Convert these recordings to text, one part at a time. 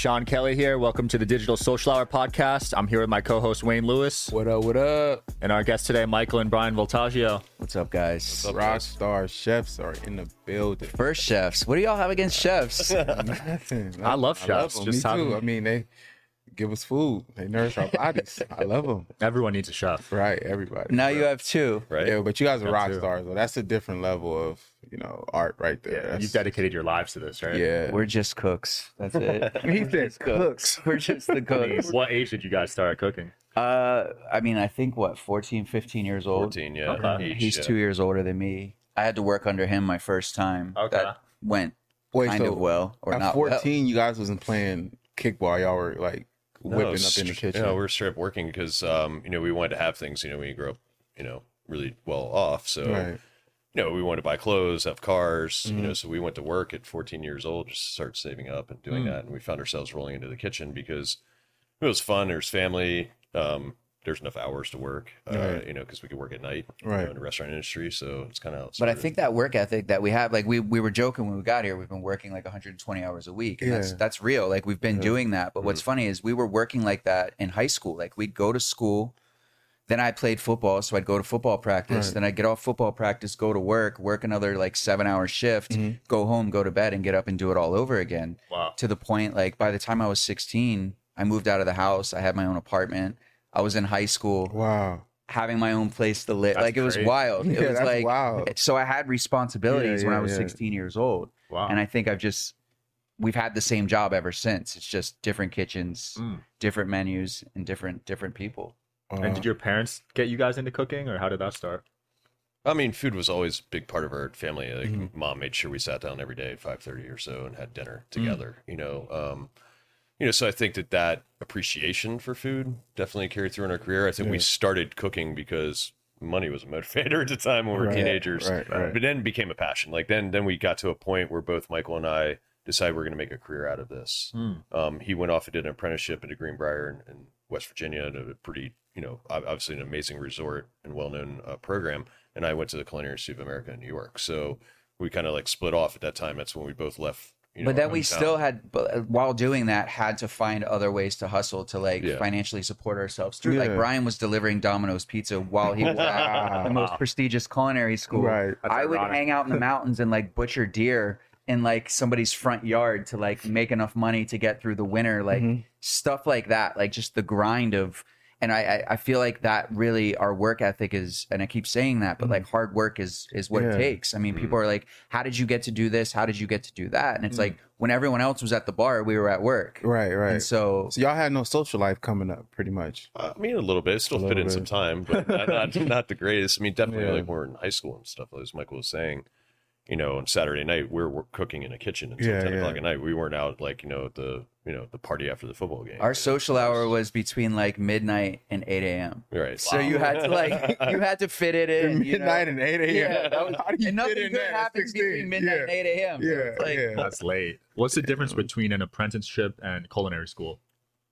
All right, Sean Kelly here. Welcome to the Digital Social Hour podcast. I'm here with my co-host Wayne Lewis What up? What up? and our guest today, Michael and Bryan Voltaggio. What's up, guys? Rock star chefs are in the building. First chefs. What do y'all have against chefs? Nothing. I love chefs. them. Just Me having- too. I mean, they give us food. They nourish our bodies. I love them. Everyone needs a chef. Right, everybody. now you have two. right? Yeah, but you guys are rock two. stars. Though. That's a different level of you know art right there. Yeah, you've dedicated your lives to this, right? Yeah. We're just cooks. That's it. he said cooks. We're just the I mean, cooks. what age did you guys start cooking? Uh, I mean, I think what 14, 15 years old. 14, yeah. Okay. He's yeah. two years older than me. I had to work under him my first time. Okay. That went Wait, kind so of well or at not well. 14, you guys wasn't playing kickball. Y'all were like No, whipping up in the str- kitchen. Yeah, we were straight up working because, um, you know, we wanted to have things, you know, when you grow up, you know, really well off. So, right. You know, we wanted to buy clothes, have cars, you Mm-hmm. know, so we went to work at 14 years old, just start saving up and doing that. And we found ourselves rolling into the kitchen because it was fun. There's family. Um, there's enough hours to work, uh, Right. you know, because we could work at night you Right. know, in the restaurant industry. So it's kind of But I think that work ethic that we have, like we we were joking when we got here, we've been working like 120 hours a week, and that's Yeah. that's real. Like we've been Yeah. doing that. But Mm-hmm. what's funny is we were working like that in high school. Like we'd go to school, then I played football, so I'd go to football practice, Right. then I'd get off football practice, go to work, work another like seven hour shift, Mm-hmm. go home, go to bed, and get up and do it all over again. Wow. To the point, like by the time I was 16, I moved out of the house. I had my own apartment. I was in high school Wow. having my own place to live. That's like it was crazy. wild. It Yeah, was like wild. so I had responsibilities Yeah, when I was yeah. 16 years old. Wow. And I think I've just we've had the same job ever since. It's just different kitchens, Mm. different menus, and different different people. And did your parents get you guys into cooking, or how did that start? I mean, food was always a big part of our family. Like, Mm-hmm. Mom made sure we sat down every day at five thirty or so and had dinner Mm. together. You know, um, you know. So I think that that appreciation for food definitely carried through in our career. I think we started cooking because money was a motivator at the time when we were Right, teenagers. right, right. But then it became a passion. Like then, then we got to a point where both Michael and I decided we're going to make a career out of this. Hmm. Um, he went off and did an apprenticeship into Greenbrier in, in West Virginia, at a pretty, you know, obviously an amazing resort and well-known uh, program. And I went to the Culinary Institute of America in New York. So we kind of like split off at that time. That's when we both left. You know, but then we hometown. still had, but uh, while doing that, had to find other ways to hustle to like Yeah. financially support ourselves. Through like Bryan was delivering Domino's pizza while he was at the most prestigious culinary school. Right. That's I would hang out in the mountains and like butcher deer in like somebody's front yard to like make enough money to get through the winter, like Mm-hmm. stuff like that, like just the grind of. And I, I- I feel like that really our work ethic is, and I keep saying that, but like mm. hard work is is what. Yeah. it takes. I mean, people mm. are like, "How did you get to do this? How did you get to do that?" And it's Mm. like when everyone else was at the bar, we were at work. Right, right. And so, So y'all had no social life coming up, pretty much. Uh, I mean, a little bit. It still fit little in some time, but not, not, not the greatest. I mean, definitely Yeah. like when we're in high school and stuff, as Michael was saying, you know, on Saturday night, we're, we're cooking in a kitchen until Yeah, 10 o'clock at night. We weren't out like, you know, at the, you know, the party after the football game. our social hour was between like midnight and eight a.m. Right. So you had to like you had to fit it in. you know? Midnight and 8 a.m. Yeah, that was, How do you and nothing fit in good that happens between midnight yeah. and 8 a.m. Yeah, it's like, yeah. That's late. What's the difference between an apprenticeship and culinary school?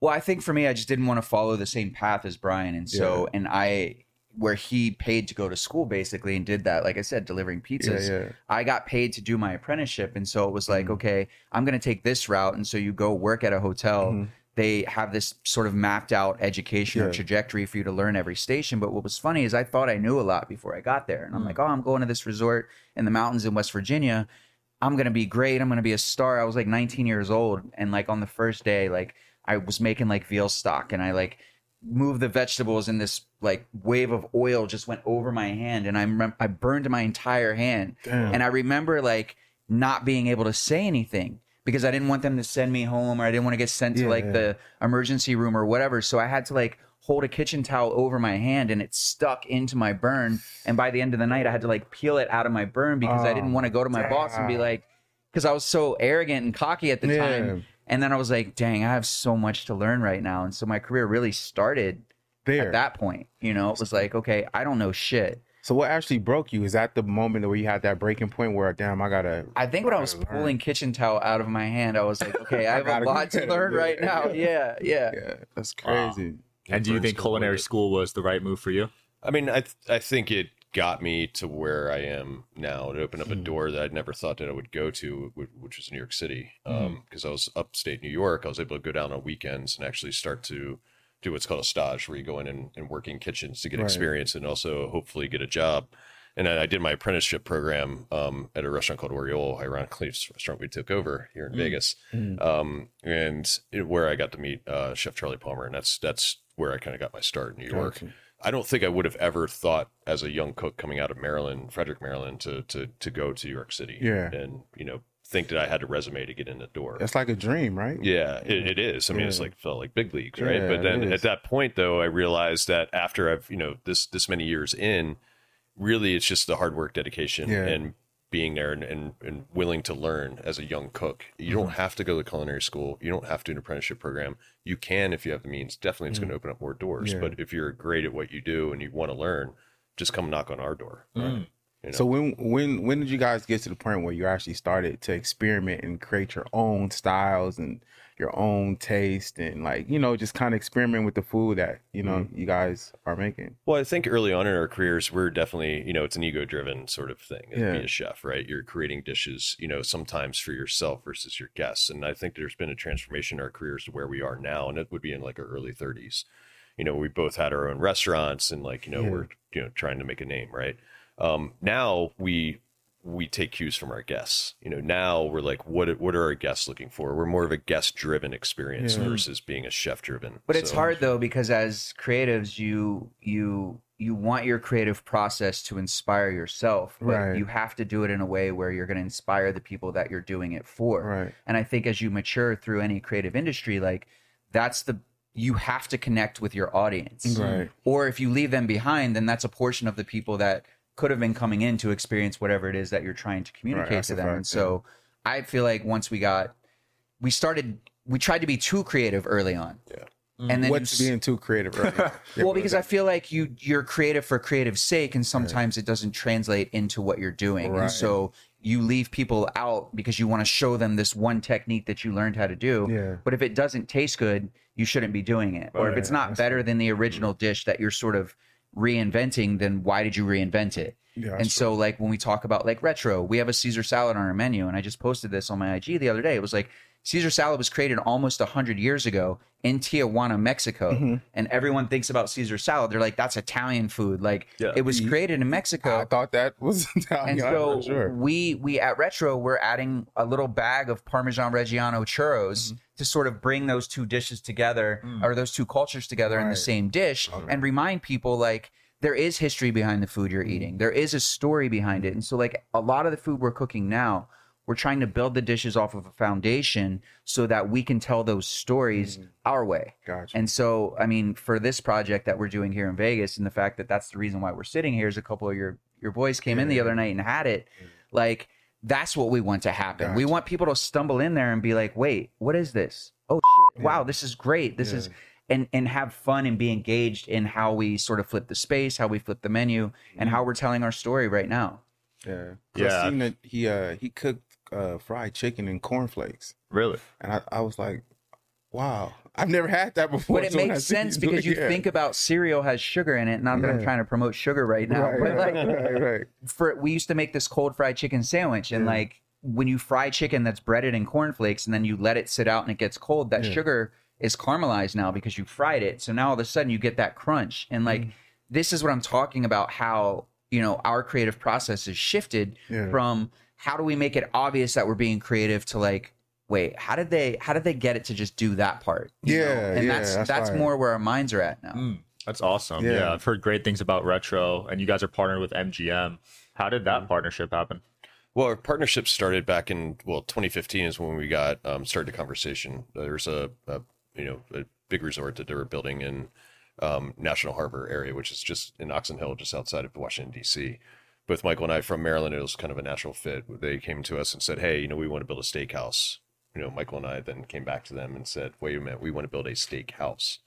Well, I think for me, I just didn't want to follow the same path as Bryan. And so, and I, where he paid to go to school basically and did that, like I said, delivering pizzas. Yeah, yeah. I got paid to do my apprenticeship. And so it was Mm-hmm. like, okay, I'm going to take this route. And so you go work at a hotel. They have this sort of mapped out education or Mm-hmm. Yeah. trajectory for you to learn every station. But what was funny is I thought I knew a lot before I got there. And I'm like, oh, I'm going to this resort in the mountains in West Virginia. I'm gonna be great. I'm gonna be a star. I was like 19 years old, and like on the first day, like I was making like veal stock, and I like moved the vegetables, and this like wave of oil just went over my hand, and I remem- I burned my entire hand, Damn. and I remember like not being able to say anything because I didn't want them to send me home, or I didn't want to get sent to Yeah, like yeah. the emergency room or whatever. So I had to like hold a kitchen towel over my hand and it stuck into my burn. And by the end of the night, I had to like peel it out of my burn because I didn't Oh, want to go to my boss and be like, because I was so arrogant and cocky at the Yeah. time. And then I was like, dang, I have so much to learn right now. And so my career really started There. at that point. You know, it was like, okay, I don't know shit. So what actually broke you? Is that the moment where you had that breaking point where, damn, I gotta. I think when I was learn. pulling kitchen towel out of my hand, I was like, okay, I I have a lot to get it. learn Yeah, right now. Yeah, yeah. Yeah, that's Wow. crazy. And do you think culinary school was the right move for you? I mean, I th- I think it got me to where I am now. It opened up a Mm. door that I'd never thought that I would go to, which was New York City. Mm. Because I was upstate New York, I was able to go down on weekends and actually start to do what's called a stage, where you go in and, and work in kitchens to get Right. experience and also hopefully get a job. And I I did my apprenticeship program um, at a restaurant called Aureole. Ironically, it's a restaurant we took over here in Vegas, Mm. um, and it, where I got to meet uh, Chef Charlie Palmer, and that's that's where I kind of got my start in New York. Gotcha. I don't think I would have ever thought as a young cook coming out of Maryland, Frederick, Maryland, to to to go to New York City. Yeah. and you know think that I had a resume to get in the door. That's like a dream, right? Yeah, it, it is. I mean, it's like felt like big leagues, right? Yeah, but then at that point, though, I realized that after I've you know this this many years in, really, it's just the hard work, dedication, Yeah. and being there and, and, and willing to learn as a young cook. You don't Mm-hmm. have to go to culinary school. You don't have to do an apprenticeship program. You can if you have the means. Definitely, it's going to open up more doors. Yeah. But if you're great at what you do and you want to learn, just come knock on our door. Mm. You know? So when when when did you guys get to the point where you actually started to experiment and create your own styles and your own taste and like you know just kind of experiment with the food that you know Mm-hmm. you guys are making? Well, I think early on in our careers, we're definitely, you know, it's an ego driven sort of thing to Yeah. be a chef, right? You're creating dishes, you know, sometimes for yourself versus your guests. And I think there's been a transformation in our careers to where we are now. And it would be in like our early 30s. You know, we both had our own restaurants and like, you know, Yeah. we're, you know, trying to make a name, right? Um, now we, we take cues from our guests. You know, now we're like, what what are our guests looking for? We're more of a guest driven experience Yeah. versus being a chef driven. But it's hard though because as creatives, you you you want your creative process to inspire yourself, but Right. you have to do it in a way where you're going to inspire the people that you're doing it for. Right. And I think as you mature through any creative industry, like that's the you have to connect with your audience. Right. Or if you leave them behind, then that's a portion of the people that could have been coming in to experience whatever it is that you're trying to communicate that's to them. fact, and so I feel like once we got we started we tried to be too creative early on. Yeah. And mm-hmm. then What's being too creative? Right? well, because I feel like you you're creative for creative sake, and sometimes it doesn't translate into what you're doing, Right. and so you leave people out because you want to show them this one technique that you learned how to do. Yeah. But if it doesn't taste good, you shouldn't be doing it. Or if Right, it's not better than the mm-hmm. original dish that you're sort of reinventing, then why did you reinvent it? Yeah, and that's so, like when we talk about like retro, we have a Caesar salad on our menu, and I just posted this on my IG the other day. It was like Caesar salad was created almost hundred years ago in Tijuana, Mexico, Mm-hmm. and everyone thinks about Caesar salad. They're like, "That's Italian food." Like Yeah. it was created in Mexico. I thought that was and Italian. so sure. we we at Retro we're adding a little bag of Parmesan Reggiano churros Mm-hmm. To sort of bring those two dishes together mm. or those two cultures together in the same dish and remind people like there is history behind the food you're Mm-hmm. eating. There is a story behind it. And so like a lot of the food we're cooking now, we're trying to build the dishes off of a foundation so that we can tell those stories mm. our way. Gotcha. And so, I mean, for this project that we're doing here in Vegas, and the fact that that's the reason why we're sitting here is a couple of your your boys came in the other night and had it. Mm. Like that's what we want to happen. We want people to stumble in there and be like, "Wait, what is this? Oh shit! Wow, this is great. This is." And, and have fun and be engaged in how we sort of flip the space, how we flip the menu, and how we're telling our story right now. yeah, Yeah. I seen that he uh he cooked uh fried chicken and cornflakes, Really? and I, I was like, wow, I've never had that before. But it So makes sense because you yeah. think about cereal has sugar in it. Not that I'm trying to promote sugar right now, right, but like right, right, for we used to make this cold fried chicken sandwich and Yeah. like when you fry chicken that's breaded in cornflakes and then you let it sit out and it gets cold that Yeah. sugar is caramelized now because you fried it so now all of a sudden you get that crunch and like Mm. this is what i'm talking about how you know our creative process has shifted Yeah. from how do we make it obvious that we're being creative to like wait how did they how did they get it to just do that part You know? Yeah, and yeah, that's that's that's, more where our minds are at now Mm, that's awesome. Yeah. Yeah. I've heard great things about Retro, and you guys are partnered with MGM. How did that partnership happen? Well, our partnership started back in well, 2015 is when we got um, started the conversation. There's a, a you know a big resort that they were building in um, National Harbor area, which is just in Oxon Hill, just outside of Washington D.C. Both Michael and I from Maryland, it was kind of a natural fit. They came to us and said, "Hey, you know, we want to build a steakhouse." You know, Michael and I then came back to them and said, "Wait a minute, we want to build a steakhouse,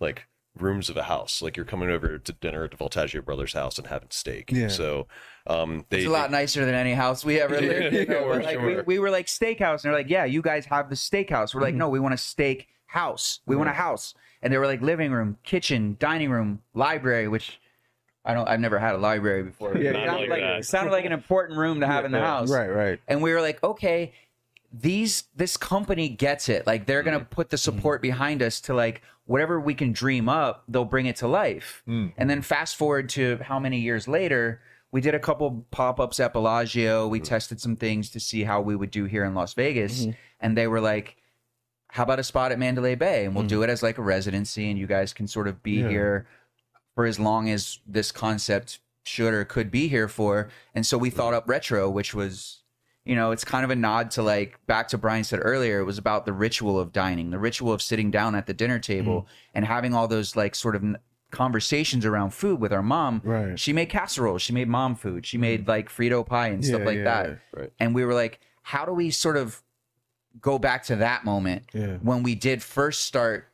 like rooms of a house. Like you're coming over to dinner at the Voltaggio brothers' house and having steak." Yeah. So, um, they It's a lot nicer than any house we ever lived in. Yeah, We're like, we, sure. we were like steakhouse, and they're like, "Yeah, you guys have the steakhouse." We're like, Mm-hmm. "No, we want a steak house. We want a house." And they were like, living room, kitchen, dining room, library, which I don't. I've never had a library before. Yeah, it, sounded like like, it sounded like an important room to have in the house. Right, right. And we were like, okay, these this company gets it. Like they're gonna put the support behind us to like whatever we can dream up, they'll bring it to life. Mm. And then fast forward to how many years later, we did a couple pop ups at Bellagio. Mm. We tested some things to see how we would do here in Las Vegas, Mm-hmm. and they were like. How about a spot at Mandalay Bay? And we'll Mm. do it as like a residency, and you guys can sort of be Yeah. here for as long as this concept should or could be here for. And so we thought up retro, which was, you know, it's kind of a nod to like back to Brian said earlier, it was about the ritual of dining, the ritual of sitting down at the dinner table mm. and having all those like sort of conversations around food with our mom. Right. She made casseroles, she made mom food, she made mm. like Frito pie and stuff Yeah, like yeah, that. Right. And we were like, how do we sort of go back to that moment Yeah. when we did first start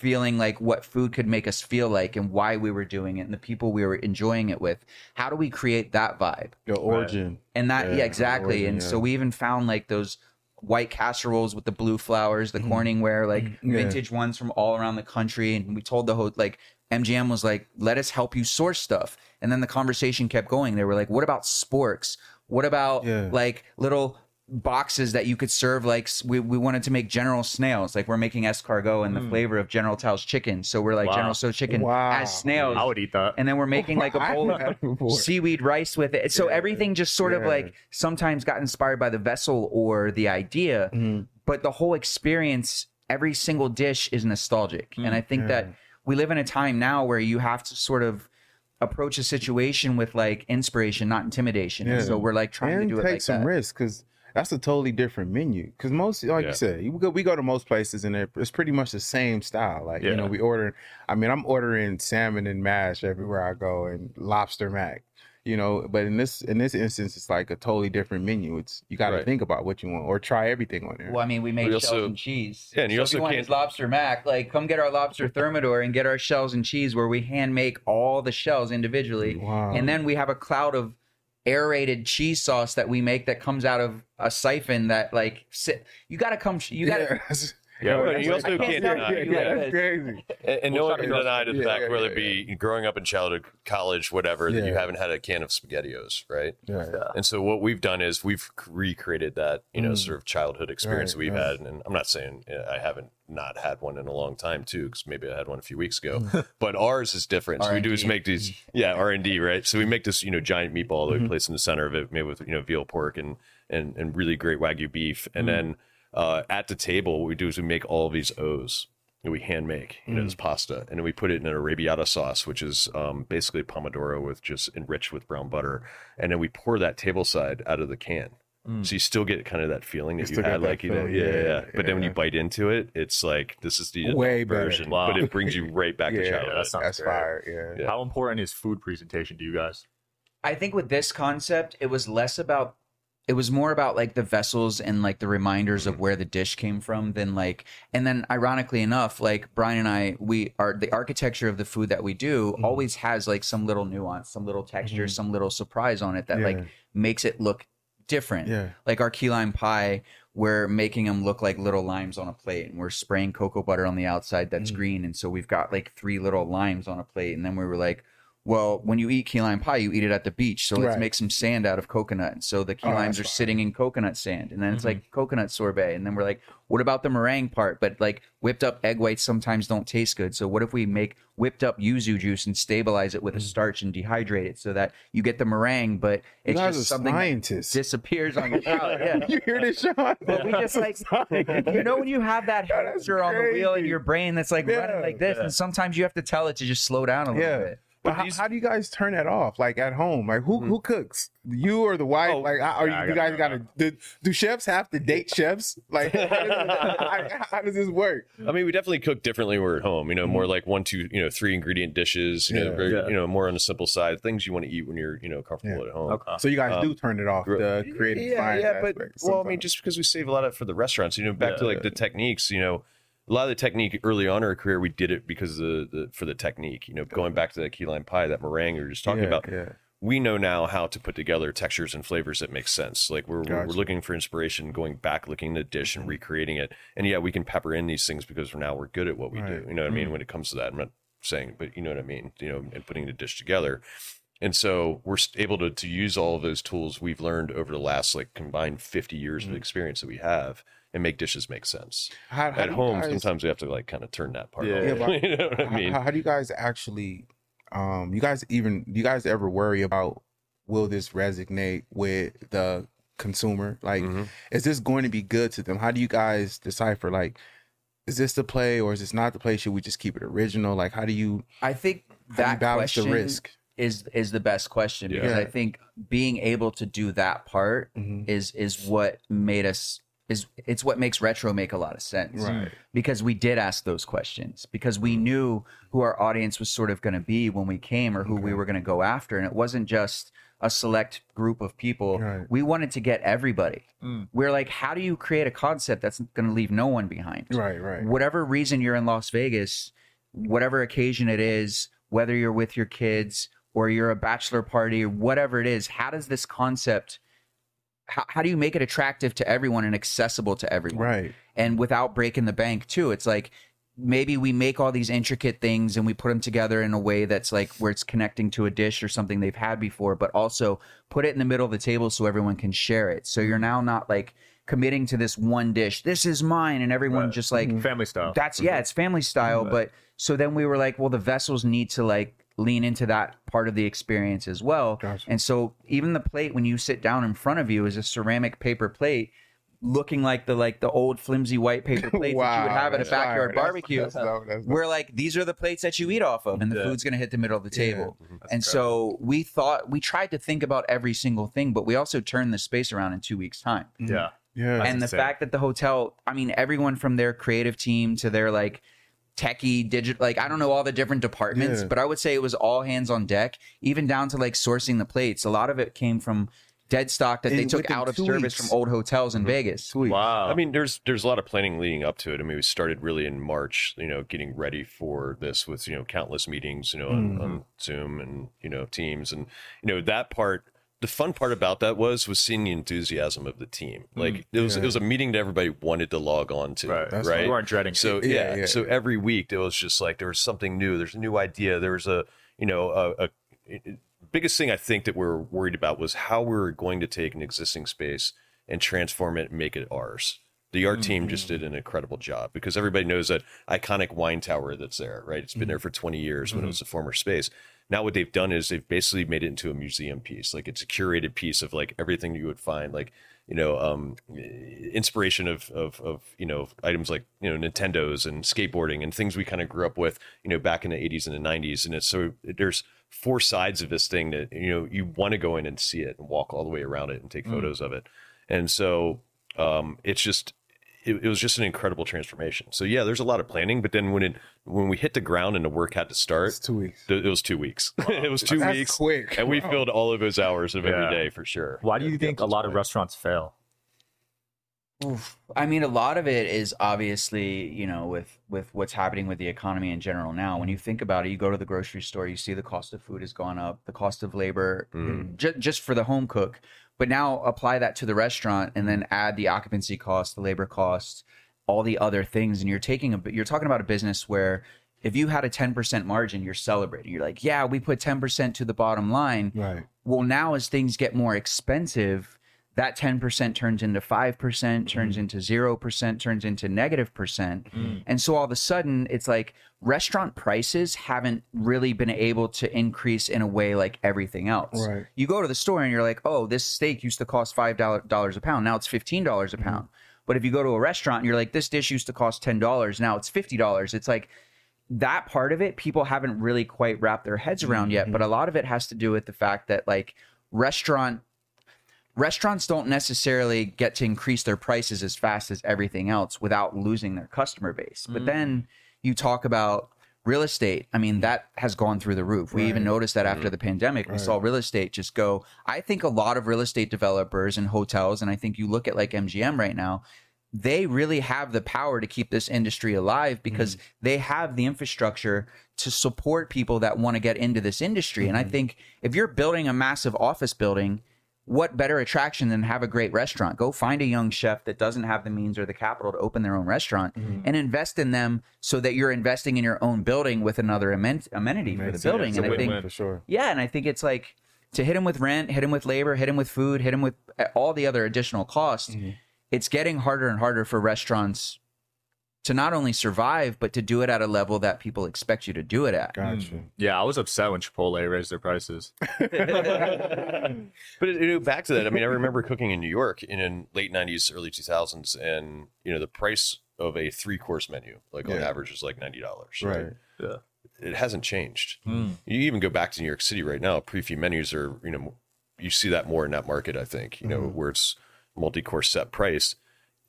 feeling like what food could make us feel like and why we were doing it and the people we were enjoying it with. How do we create that vibe? The origin. And that, yeah, Yeah, exactly. origin, and so we even found like those white casseroles with the blue flowers, the Corningware, like Mm-hmm. Yeah. vintage ones from all around the country. And we told the host, like, MGM was like, let us help you source stuff. And then the conversation kept going. They were like, what about sporks? What about Yeah. like little boxes that you could serve like we, we wanted to make general snails like we're making escargot and the flavor of general Tso's chicken so we're like Wow. general Tso chicken Wow. as snails I would eat that. and then we're making like a I've bowl had it before. of seaweed rice with it. So everything just sort of like sometimes got inspired by the vessel or the idea, Mm-hmm. but the whole experience, every single dish is nostalgic. And I think that we live in a time now where you have to sort of approach a situation with like inspiration, not intimidation. And Yeah. so we're like trying and to do it take like some that. risks because that's a totally different menu. Because most, like Yeah. you said, we go we go to most places and it- it's pretty much the same style. Like you know, we order. I mean, I'm ordering salmon and mash everywhere I go, and lobster mac. You know, but in this in this instance, it's like a totally different menu. It's you got to Right. think about what you want or try everything on there. Well, I mean, we made We shells and cheese. Yeah, and you so also if you want can't- his lobster mac, like come get our lobster thermidor and get our shells and cheese, where we hand make all the shells individually, Wow. and then we have a cloud of aerated cheese sauce that we make that comes out of a siphon that like sit. You got to come. You got to. Yeah, Yeah, but you also can't can't deny. you yeah, like that's crazy. And, and no We'll one can deny the Yeah, fact, yeah, whether yeah, it be growing up in childhood, college, whatever, that you haven't had a can of SpaghettiOs, right? Yeah. And so what we've done is we've recreated that, you know, Mm. sort of childhood experience Right, we've right. had. And I'm not saying uh, I haven't not had one in a long time too, because maybe I had one a few weeks ago. Mm. but ours is different. So we do is make these, yeah, R and D, right? So we make this, you know, giant meatball that we Mm-hmm. place in the center of it, made with you know veal pork and and and really great wagyu beef. And Mm. then uh, at the table, what we do is we make all of these O's. that we hand make, you know, this pasta, and then we put it in an arrabbiata sauce, which is um, basically pomodoro with just enriched with brown butter, and then we pour that table side out of the can. So you still get kind of that feeling that You you, had, that like you know, feeling, yeah, yeah, yeah, But then when you bite into it, it's like this is the Way version, Wow. but it brings you right back to Yeah, childhood. that sounds That's great. fire. Yeah. Yeah. How important is food presentation to you guys? I think with this concept, it was less about it was more about like the vessels and like the reminders of mm-hmm. where the dish came from than like and then ironically enough like bryan and i we are the architecture of the food that we do mm-hmm. always has like some little nuance some little texture mm-hmm. some little surprise on it that like makes it look different. Yeah. like our key lime pie we're making them look like little limes on a plate and we're spraying cocoa butter on the outside that's mm. green and so we've got like three little limes on a plate and then we were like well when you eat key lime pie you eat it at the beach so let's Right. make some sand out of coconut and so the key Oh, limes are that's sitting in coconut sand and then it's mm-hmm. like coconut sorbet and then we're like what about the meringue part but like whipped up egg whites sometimes don't taste good so what if we make whipped up yuzu juice and stabilize it with a mm. starch and dehydrate it so that you get the meringue but it's guys just something that disappears on your palate yeah you hear this, Sean? but we just like you know when you have that hamster on the wheel in crazy. your brain that's like Yeah, running like this and sometimes you have to tell it to just slow down a little Yeah. bit But how, how do you guys turn that off? Like at home, like who who cooks? You or the wife? Oh, like, are yeah, you, you got- guys got to do, do chefs have to date chefs? Like, how does, how- how does this work? I mean, we definitely cook differently when we're at home. You know, more like one, two, you know, three ingredient dishes. You know, Mm-hmm. Very, Yeah. you know, more on the simple side. Things you want to eat when you're, you know, comfortable Yeah. at home. Okay. So you guys Um, do turn it off the creative yeah, science yeah, but aspect well, I mean, just because we save a lot of for the restaurants, you know, back to Yeah. like the techniques, you know, a lot of the technique early on in our career, we did it because of the, the for the technique, you know, going back to that key lime pie, that meringue we were just talking Yeah, about. yeah. We know now how to put together textures and flavors that make sense. Like we're, we're, we're looking for inspiration, going back, looking at the dish Mm-hmm. and recreating it. And yeah, we can pepper in these things because for now we're good at what we Right. Mm-hmm. do. You know what I mean? When it comes to that, I'm not saying, but you know what I mean. You know, and putting the dish together. And so we're able to, to use all of those tools we've learned over the last like combined 50 years Mm-hmm. of experience that we have and make dishes make sense. How, how At home, guys- sometimes we have to like kind of turn that part Yeah. Yeah, but you know what I how, mean? how, how do you guys actually um you guys even do you guys ever worry about will this resonate with the consumer like Mhm. is this going to be good to them how do you guys decipher like is this the play or is this not the play should we just keep it original like how do you, I think how you that balance question the risk is is the best question because Yeah. I think being able to do that part Mhm. is is what made us is it's what makes retro make a lot of sense. Right. Because we did ask those questions. Because we knew who our audience was sort of going to be when we came or who we were going to go after. And it wasn't just a select group of people. Right. we wanted to get everybody. Mm. we're like how do you create a concept that's going to leave no one behind? Right right. Whatever reason you're in Las Vegas, whatever occasion it is, whether you're with your kids or you're a bachelor party or whatever it is, how does this concept how, how do you make it attractive to everyone and accessible to everyone? right And without breaking the bank too. It's like maybe we make all these intricate things and we put them together in a way that's like where it's connecting to a dish or something they've had before, but also put it in the middle of the table so everyone can share it. So you're now not like committing to this one dish. This is mine, and everyone Right. just like mm-hmm. Family style. that's yeah, mm-hmm. it's family style. But so then we were like, well, the vessels need to like lean into that part of the experience as well. Gotcha. And so even the plate when you sit down in front of you is a ceramic paper plate. Looking like the like the old flimsy white paper plates that you would have at a backyard fire. Barbecue. that's dope, that's dope. We're like, these are the plates that you eat off of, and the Yeah. food's gonna hit the middle of the Yeah. table. And so we thought we tried to think about every single thing, but we also turned the space around in two weeks' time yeah. yeah and the insane. fact that the hotel i mean everyone from their creative team to their like techie digital like i don't know all the different departments Yeah. but i would say it was all hands on deck even down to like sourcing the plates a lot of it came from dead stock that they And took out of service weeks. from old hotels in mm-hmm. vegas sweet Wow. I mean, there's there's a lot of planning leading up to it. I mean, we started really in March, you know, getting ready for this with you know countless meetings, you know, on, mm-hmm. on Zoom and you know Teams, and you know that part. The fun part about that was was seeing the enthusiasm of the team. Mm, like it was yeah. it was a meeting that everybody wanted to log on to, right. right? That's You weren't dreading. So yeah, Yeah, yeah, so every week it was just like there was something new. There's a new idea. There was a you know a, a it- it- biggest thing I think that we are worried about was how we were going to take an existing space and transform it and make it ours. The art team just Mm-hmm. did an incredible job because everybody knows that iconic wine tower that's there, right? It's been mm-hmm. there for 20 years when it mm-hmm. was a former space. Now what they've done is they've basically made it into a museum piece. Like it's a curated piece of like everything you would find, like you know, um, inspiration of, of of you know items like you know Nintendos and skateboarding and things we kind of grew up with, you know, back in the 80s and the 90s. And it's so there's four sides of this thing that you know you want to go in and see it and walk all the way around it and take photos of it. And so um, it's just it, it was just an incredible transformation. So yeah, there's a lot of planning, but then when it when we hit the ground and the work had to start, it's two weeks th- it was two weeks. it was two That's weeks, quick and we filled all of those hours of every Yeah. day for sure. Why do you yeah, think a lot of restaurants fail? Oof. I mean, a lot of it is obviously, you know, with with what's happening with the economy in general now. When you think about it, you go to the grocery store, you see the cost of food has gone up, the cost of labor, Mm. ju- just for the home cook. But now apply that to the restaurant, and then add the occupancy cost, the labor costs, all the other things, and you're taking a you're talking about a business where if you had a 10% margin, you're celebrating. You're like, yeah, we put 10% to the bottom line. Right. Well now as things get more expensive that 10% turns into 5% turns mm-hmm. into 0% turns into negative percent. Mm. And so all of a sudden it's like restaurant prices haven't really been able to increase in a way like everything else. Right. you go to the store and you're like oh this steak used to cost $5 a pound. Now it's $15 a mm-hmm. pound. But if you go to a restaurant and you're like this dish used to cost $10 now it's $50 it's like that part of it people haven't really quite wrapped their heads around yet but mm-hmm. a lot of it has to do with the fact that like restaurant restaurants don't necessarily get to increase their prices as fast as everything else without losing their customer base. But mm. then you talk about real estate. I mean that has gone through the roof. We even noticed that after mm-hmm. the pandemic we saw real estate just go. I think a lot of real estate developers and hotels and i think you look at like mgm right now they really have the power to keep this industry alive because mm. they have the infrastructure to support people that want to get into this industry. And I mm-hmm. think if you're building a massive office building, what better attraction than have a great restaurant? Go find a young chef that doesn't have the means or the capital to open their own restaurant Mm-hmm. and invest in them so that you're investing in your own building with another amen- amenity for the building. It's And a I think for sure. yeah, and I think it's like to hit him with rent, hit him with labor, hit him with food, hit him with uh, all the other additional costs. Mm-hmm. It's getting harder and harder for restaurants to not only survive, but to do it at a level that people expect you to do it at. Gotcha. Yeah, I was upset when Chipotle raised their prices. But it, it, back to that, I mean, I remember cooking in New York in, in late '90s, early 2000s, and you know the price of a three course menu, like on average, is like ninety dollars. Right. Yeah. It hasn't changed. Hmm. You even go back to New York City right now. Prix fixe menus are, you know, you see that more in that market. I think you know Mm-hmm. where it's multi course set price.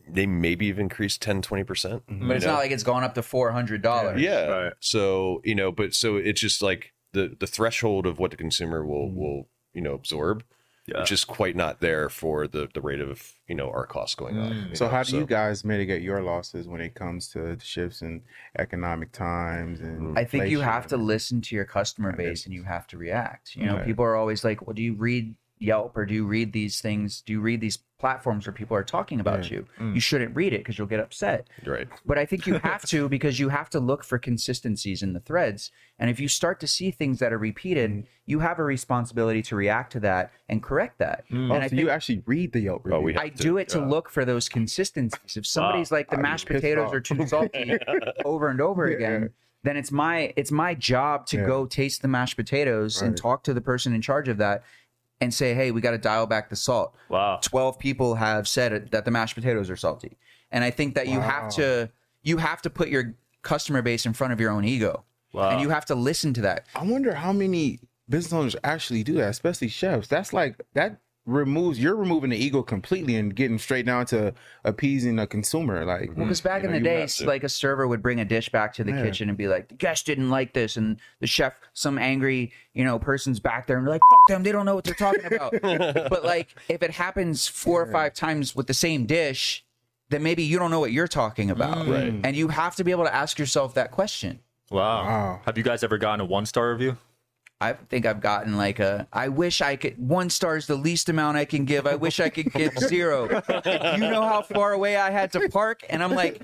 They maybe have increased 10, 20 percent. But it's not like it's gone up to four hundred dollars. Yeah. Right. So you know, but so it's just like the the threshold of what the consumer will Mm-hmm. will you know absorb. Yeah. It's just quite not there for the the rate of you know our costs going up. you Mm. So know, how do you guys mitigate your losses when it comes to the shifts in economic times and I think you have to listen to your customer base and you have to react. You know, Right. people are always like, "Well, do you read Yelp or do you read these things? Do you read these platforms where people are talking about Right. you? Mm. You shouldn't read it because you'll get upset." right? But I think you have to because you have to look for consistencies in the threads. And if you start to see things that are repeated, mm. you have a responsibility to react to that and correct that. Mm. Oh, And I so think you actually read the Yelp oh, review. Oh, I to, do it to look for those consistencies. If somebody's ah. like the I'd mashed potatoes are too salty over and over Yeah. again, then it's my it's my job to Yeah. go taste the mashed potatoes and talk to the person in charge of that and say, "Hey, we got to dial back the salt." Wow. 12 people have said that the mashed potatoes are salty. And I think that you have to you have to put your customer base in front of your own ego. Wow. And you have to listen to that. I wonder how many business owners actually do that, especially chefs. That's like that removes you're removing the ego completely and getting straight down to appeasing a consumer. Like mm-hmm. Well, because back you in know, the you day, to. like a server would bring a dish back to the Yeah. kitchen and be like, "The guest didn't like this," and the chef, some angry, you know, person's back there and they're like, "Fuck them, they don't know what they're talking about." but like, if it happens four or five times with the same dish, then maybe you don't know what you're talking about, mm. Right. And you have to be able to ask yourself that question. Wow. Wow. Have you guys ever gotten a one star review? I think I've gotten like a. I wish I could. One star is the least amount I can give. I wish I could give zero. you know how far away I had to park, and I'm like,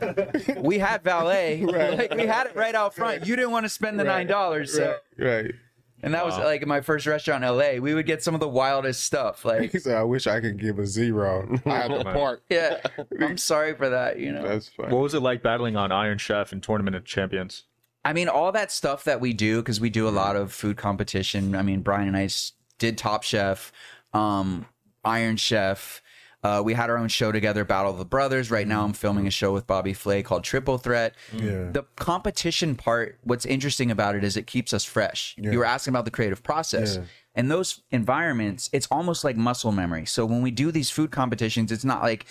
we had valet, like we had it right out front. You didn't want to spend the nine dollars, so. right. And that was like my first restaurant in LA. We would get some of the wildest stuff. Like, He said, "I wish I could give a zero. I have to park." yeah, I'm sorry for that. You know, That's fine. What was it like battling on Iron Chef and Tournament of Champions? I mean, all that stuff that we do because we do a lot of food competition. I mean, Bryan and I did Top Chef, um, Iron Chef. Uh, we had our own show together, Battle of the Brothers. Right now, I'm filming a show with Bobby Flay called Triple Threat. Yeah. The competition part, what's interesting about it is it keeps us fresh. You were asking about the creative process. Yeah. In those environments, it's almost like muscle memory. So when we do these food competitions, it's not like,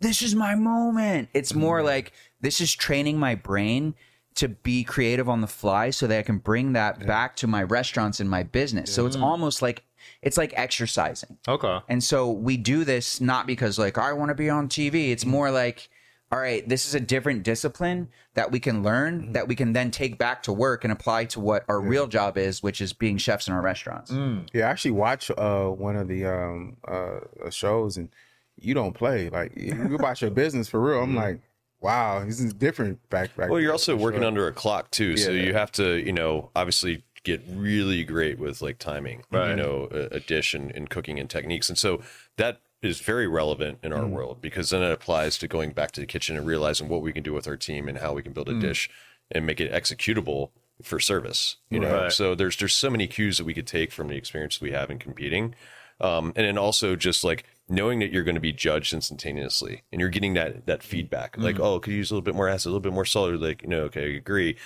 this is my moment. It's more like, this is training my brain to be creative on the fly so that I can bring that back to my restaurants and my business. So it's almost like, it's like exercising. Okay. And so we do this not because like I want to be on TV. It's more like, all right, this is a different discipline that we can learn that we can then take back to work and apply to what our real job is, which is being chefs in our restaurants. Yeah, I actually watch uh one of the um uh shows and you don't play like you about your business for real. I'm like, wow, this is different back back. Well, you're also working sure. under a clock too, so Yeah. you have to, you know, obviously get really great with like timing, Right. you know, a, a dish and, and cooking and techniques, and so that is very relevant in Mm. our world because then it applies to going back to the kitchen and realizing what we can do with our team and how we can build Mm. a dish and make it executable for service. You know, Right. so there's there's so many cues that we could take from the experience we have in competing. Um, and then also just like knowing that you're going to be judged instantaneously and you're getting that that feedback like mm. oh could you use a little bit more acid a little bit more salt? Or like you know okay I agree.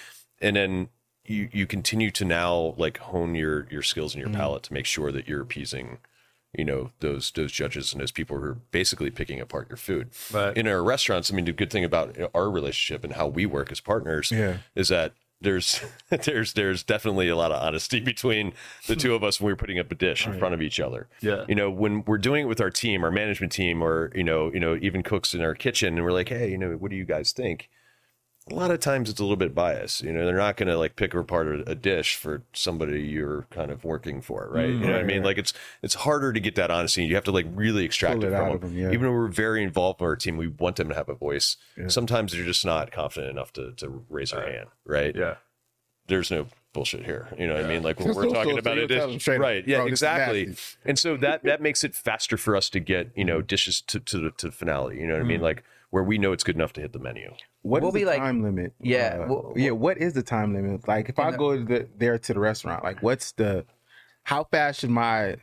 And then you you continue to now like hone your your skills and your mm. palate to make sure that you're appeasing you know those those judges and those people who are basically picking apart your food. Right. in our restaurants i mean the good thing about our relationship and how we work as partners Yeah. is that there's there's there's definitely a lot of honesty between the two of us when we're putting up a dish in front of each other. Yeah. You know, when we're doing it with our team, our management team, or you know, you know, even cooks in our kitchen, and we're like, hey, you know, what do you guys think? A lot of times it's a little bit biased. You know, they're not going to like pick apart a, a dish for somebody you're kind of working for, right? you know what I mean? Like it's it's harder to get that honesty. You have to like really extract Pull it it from out them. of 'em, yeah. Even though we're very involved in our team, we want them to have a voice. Sometimes they're just not confident enough to to raise their hand, right? Yeah. There's no bullshit here. You know what I mean? Like when we're talking about you'll it, tell them straight up, right? Yeah, "Bro, exactly. And so that that makes it faster for us to get you know dishes to to the, to the finale. You know what I mean? Mm. Like where we know it's good enough to hit the menu. What We'll is the be like- time limit? Yeah, Uh, we'll- yeah. What is the time limit? Like, if I the- go to the, there to the restaurant, like, what's the? How fast should my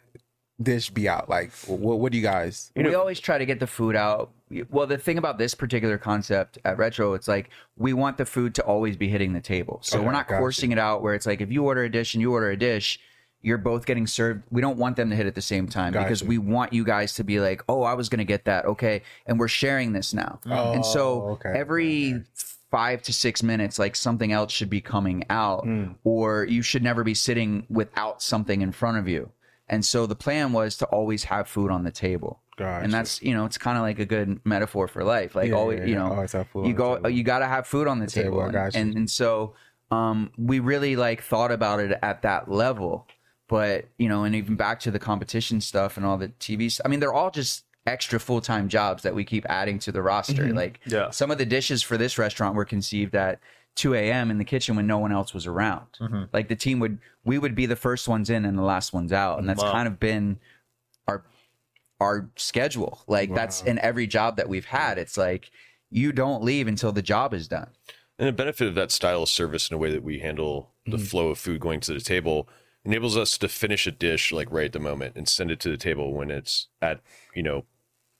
dish be out? Like, what? What do you guys? we always try to get the food out. Well, the thing about this particular concept at Retro, it's like we want the food to always be hitting the table. So Okay, we're not gotcha. coursing it out where it's like if you order a dish and you order a dish, you're both getting served. We don't want them to hit at the same time because Gotcha. we want you guys to be like, "Oh, I was going to get that." Okay, and we're sharing this now. and so Oh, okay. every five to six minutes, like something else should be coming out, Hmm. or you should never be sitting without something in front of you. And so the plan was to always have food on the table. Gotcha. And that's you know it's kind of like a good metaphor for life. Like Yeah, always, yeah, you know, Always you go, you got to have food on the table, table. And, got and and so um, we really like thought about it at that level. But you know, and even back to the competition stuff and all the TVs. I mean, they're all just extra full time jobs that we keep adding to the roster. Mm-hmm. Like Yeah. some of the dishes for this restaurant were conceived at 2 a.m. in the kitchen when no one else was around. Mm-hmm. Like the team would, we would be the first ones in and the last ones out, and that's Wow. kind of been our our schedule. Like that's in every job that we've had. It's like you don't leave until the job is done. And the benefit of that style of service in a way that we handle the Mm-hmm. flow of food going to the table enables us to finish a dish like right at the moment and send it to the table when it's at you know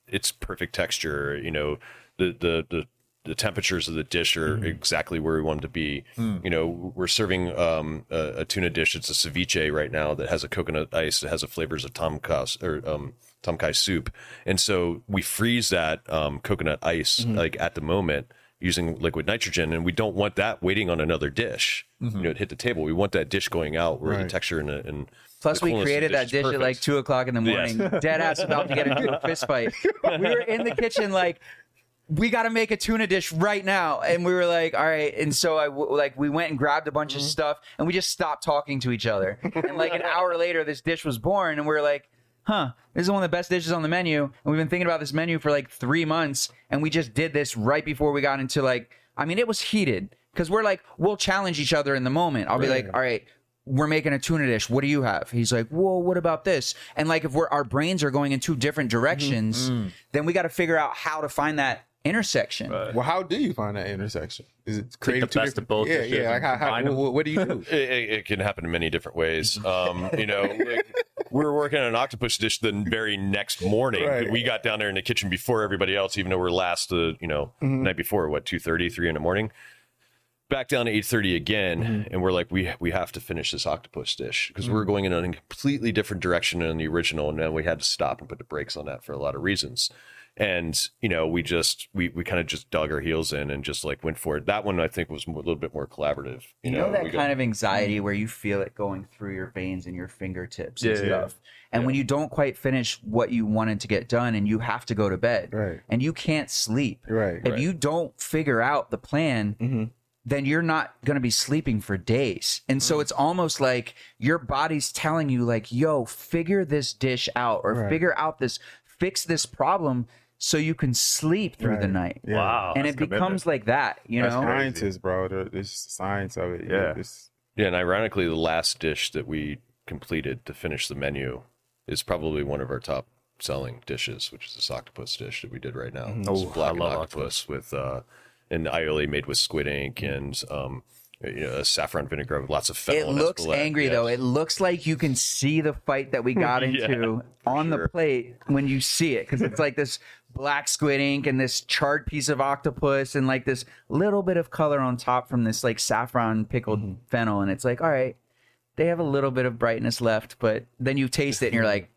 its perfect texture. You know the the the the temperatures of the dish are Mm-hmm. exactly where we want them to be. Mm. You know, we're serving um, a, a tuna dish. It's a ceviche right now that has a coconut ice. that has the flavors of tom or um, tom kai soup, and so we freeze that um, coconut ice Mm-hmm. like at the moment using liquid nitrogen, and we don't want that waiting on another dish. You know, to hit the table. We want that dish going out where the Mm-hmm. Texture and, the- and Plus, the we coolness of the created that is dish at like two o'clock in the morning, dead ass about to get into a fist fight. We were in the kitchen like. We got to make a tuna dish right now, and we were like, "All right." And so I w- like we went and grabbed a bunch of stuff, and we just stopped talking to each other. And like an hour later, this dish was born, and we are like, "Huh, this is one of the best dishes on the menu." And we've been thinking about this menu for like three months, and we just did this right before we got into like, I mean, it was heated because we're like, we'll challenge each other in the moment. I'll be like, "All right." we're making a tuna dish. What do you have? He's like, whoa, what about this? And like, if we're our brains are going in two different mm-hmm. directions, mm. then we got to figure out how to find that intersection. Well, how do you find that intersection? Is it creating the best of both Yeah, yeah. Like how, and how what, what do you do? it, it, it can happen in many different ways. Um, you know, like, we were working on an octopus dish the very next morning. Right. We got down there in the kitchen before everybody else, even though we're last, uh, you know, night before, what, 2.30, 3 in the morning? Back down to 8.30 again, and we're like, we we have to finish this octopus dish because we're going in a completely different direction than the original, and then we had to stop and put the brakes on that for a lot of reasons. And you know, we just we we kind of just dug our heels in and just like went for it. That one I think was a little bit more collaborative. You know, that we got- kind of anxiety where you feel it going through your veins and your fingertips and Yeah, yeah, stuff. And when you don't quite finish what you wanted to get done and you have to go to bed Right. and you can't sleep. Right. If you don't figure out the plan, Mm-hmm. then you're not going to be sleeping for days. And Mm. so it's almost like your body's telling you like, "Yo, figure this dish out or Right. figure out this fix this problem so you can sleep through the night." Yeah. Wow. and that's it becomes like that, you That's know? Scientists, bro. There's science of it. Yeah. It's, Yeah, and ironically, the last dish that we completed to finish the menu is probably one of our top selling dishes, which is this octopus dish that we did right now. It's Oh, I blackened love octopus with uh, an aioli made with squid ink and um, you know, a saffron vinaigrette with lots of It fennel. and looks escalade. angry Yes. though. It looks like you can see the fight that we got Yeah, into on the plate when you see it because it's like this black squid ink and this charred piece of octopus and like this little bit of color on top from this like saffron pickled Mm-hmm. fennel and it's like all right, they have a little bit of brightness left, but then you taste it and you're like,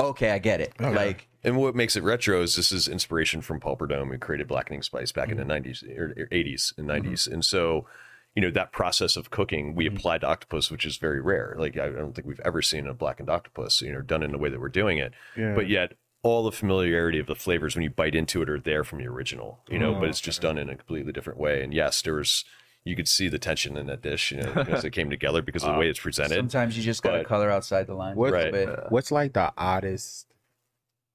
okay, I get it. Oh, like And what makes it retro is this is inspiration from Paul Prudhomme, who created blackening spice back in the 90s or or 80s and mm-hmm. 90s. And so, you know, that process of cooking we mm-hmm. applied to octopus, which is very rare. Like, I don't think we've ever seen a blackened octopus, you know, done in the way that we're doing it. Yeah. But yet, all the familiarity of the flavors when you bite into it are there from the original, you know, Oh, but it's just oh, done in a completely different way. And yes, there was you could see the tension in that dish, you know, as it came together because of the way it's presented. Sometimes you just got to But- color outside the line. What's, Right. But what's like the oddest,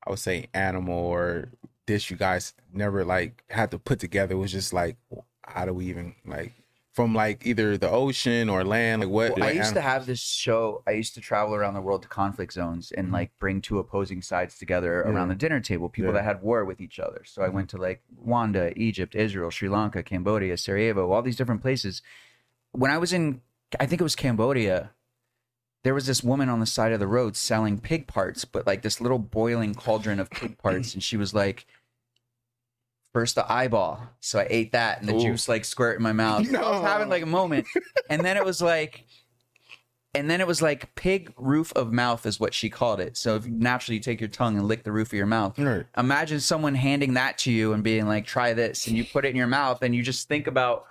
I would say, animal or dish you guys never like had to put together? Was just like, how do we even like from like either the ocean or land? Like what? Well, I what used to have this show. I used to travel around the world to conflict zones and mm-hmm. like bring two opposing sides together around the dinner table, people Yeah. that had war with each other. So I mm-hmm. went to like Rwanda, Egypt, Israel, Sri Lanka, Cambodia, Sarajevo, all these different places. When I was in, I think it was Cambodia, there was this woman on the side of the road selling pig parts, but like this little boiling cauldron of pig parts. And she was like, First the eyeball, so I ate that, and the Ooh. juice like squirted in my mouth. I was having like a moment, and then it was like, and then it was like pig roof of mouth is what she called it. So if naturally you take your tongue and lick the roof of your mouth. Right. Imagine someone handing that to you and being like, "Try this," and you put it in your mouth, and you just think about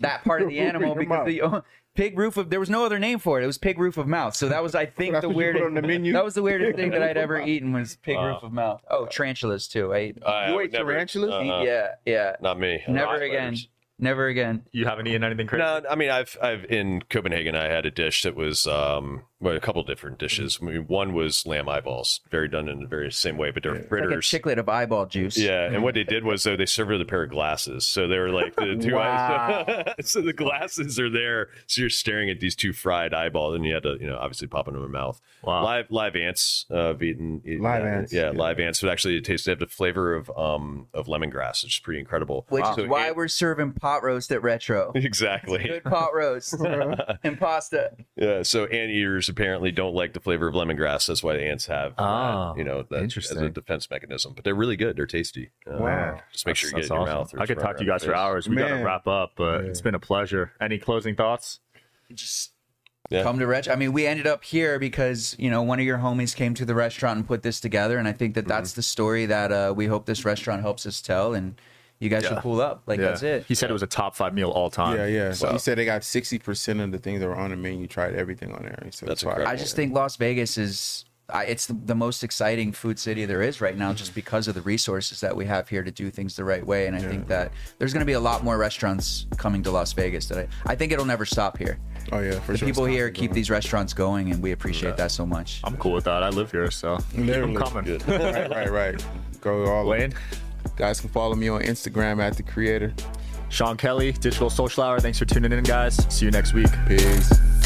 that part of the animal because the pig roof of there was no other name for it. It was pig roof of mouth. So that was, I think, the what you put weirdest. on the menu? That was the weirdest thing that I'd ever eaten was pig Wow. roof of mouth. Oh, tarantulas too. I ate. I You would ate tarantulas? uh-uh, yeah, yeah. Not me. Never Not again. spiders. Never again. You haven't eaten anything crazy? No, I mean I've I've in Copenhagen I had a dish that was um well a couple different dishes. I mean, one was lamb eyeballs, very done in the very same way, but they're Like a fritters. chiclet of eyeball juice. yeah, and what they did was though they served with a pair of glasses, so they were like the two eyes. so the glasses are there, so you're staring at these two fried eyeballs, and you had to you know obviously pop into in your mouth. Wow. Live live ants, uh, I've eaten Live yeah, ants, yeah, yeah. live ants. But actually, it tastes they have the flavor of um of lemongrass, which is pretty incredible. Which So is why ant- we're serving pot roast at Retro. exactly Good pot roast and pasta. Yeah, so ant anteaters apparently don't like the flavor of lemongrass. That's why the ants have, that, Ah, you know, that as a defense mechanism. But they're really good. They're tasty. Uh, Wow. Just make sure you get it That's in your mouth. I could talk to you guys for hours. We got to wrap up, but Yeah. it's been a pleasure. Any closing thoughts? Just Yeah. come to Retro. I mean, we ended up here because you know one of your homies came to the restaurant and put this together, and I think that Mm-hmm. that's the story that uh, we hope this restaurant helps us tell. And you guys Yeah. should pull up. Like that's it. He said it was a top five meal all time. Yeah, yeah. So So- he said they got sixty percent of the things that were on the menu. You tried everything on there. So That's it's fire. incredible. I just think Las Vegas is. I, it's the, the most exciting food city there is right now, just mm-hmm. because of the resources that we have here to do things the right way. And I think that there's going to be a lot more restaurants coming to Las Vegas. That I, I think it'll never stop here. Oh yeah, for sure. The sure. people here constantly keep these restaurants going, and we appreciate that so much. I'm cool with that. I live here, so keep 'em Literally. coming. Good. going. right, right, right. Go all the Wayne, Guys can follow me on Instagram at the creator. Sean Kelly, Digital Social Hour. Thanks for tuning in, guys. See you next week. Peace.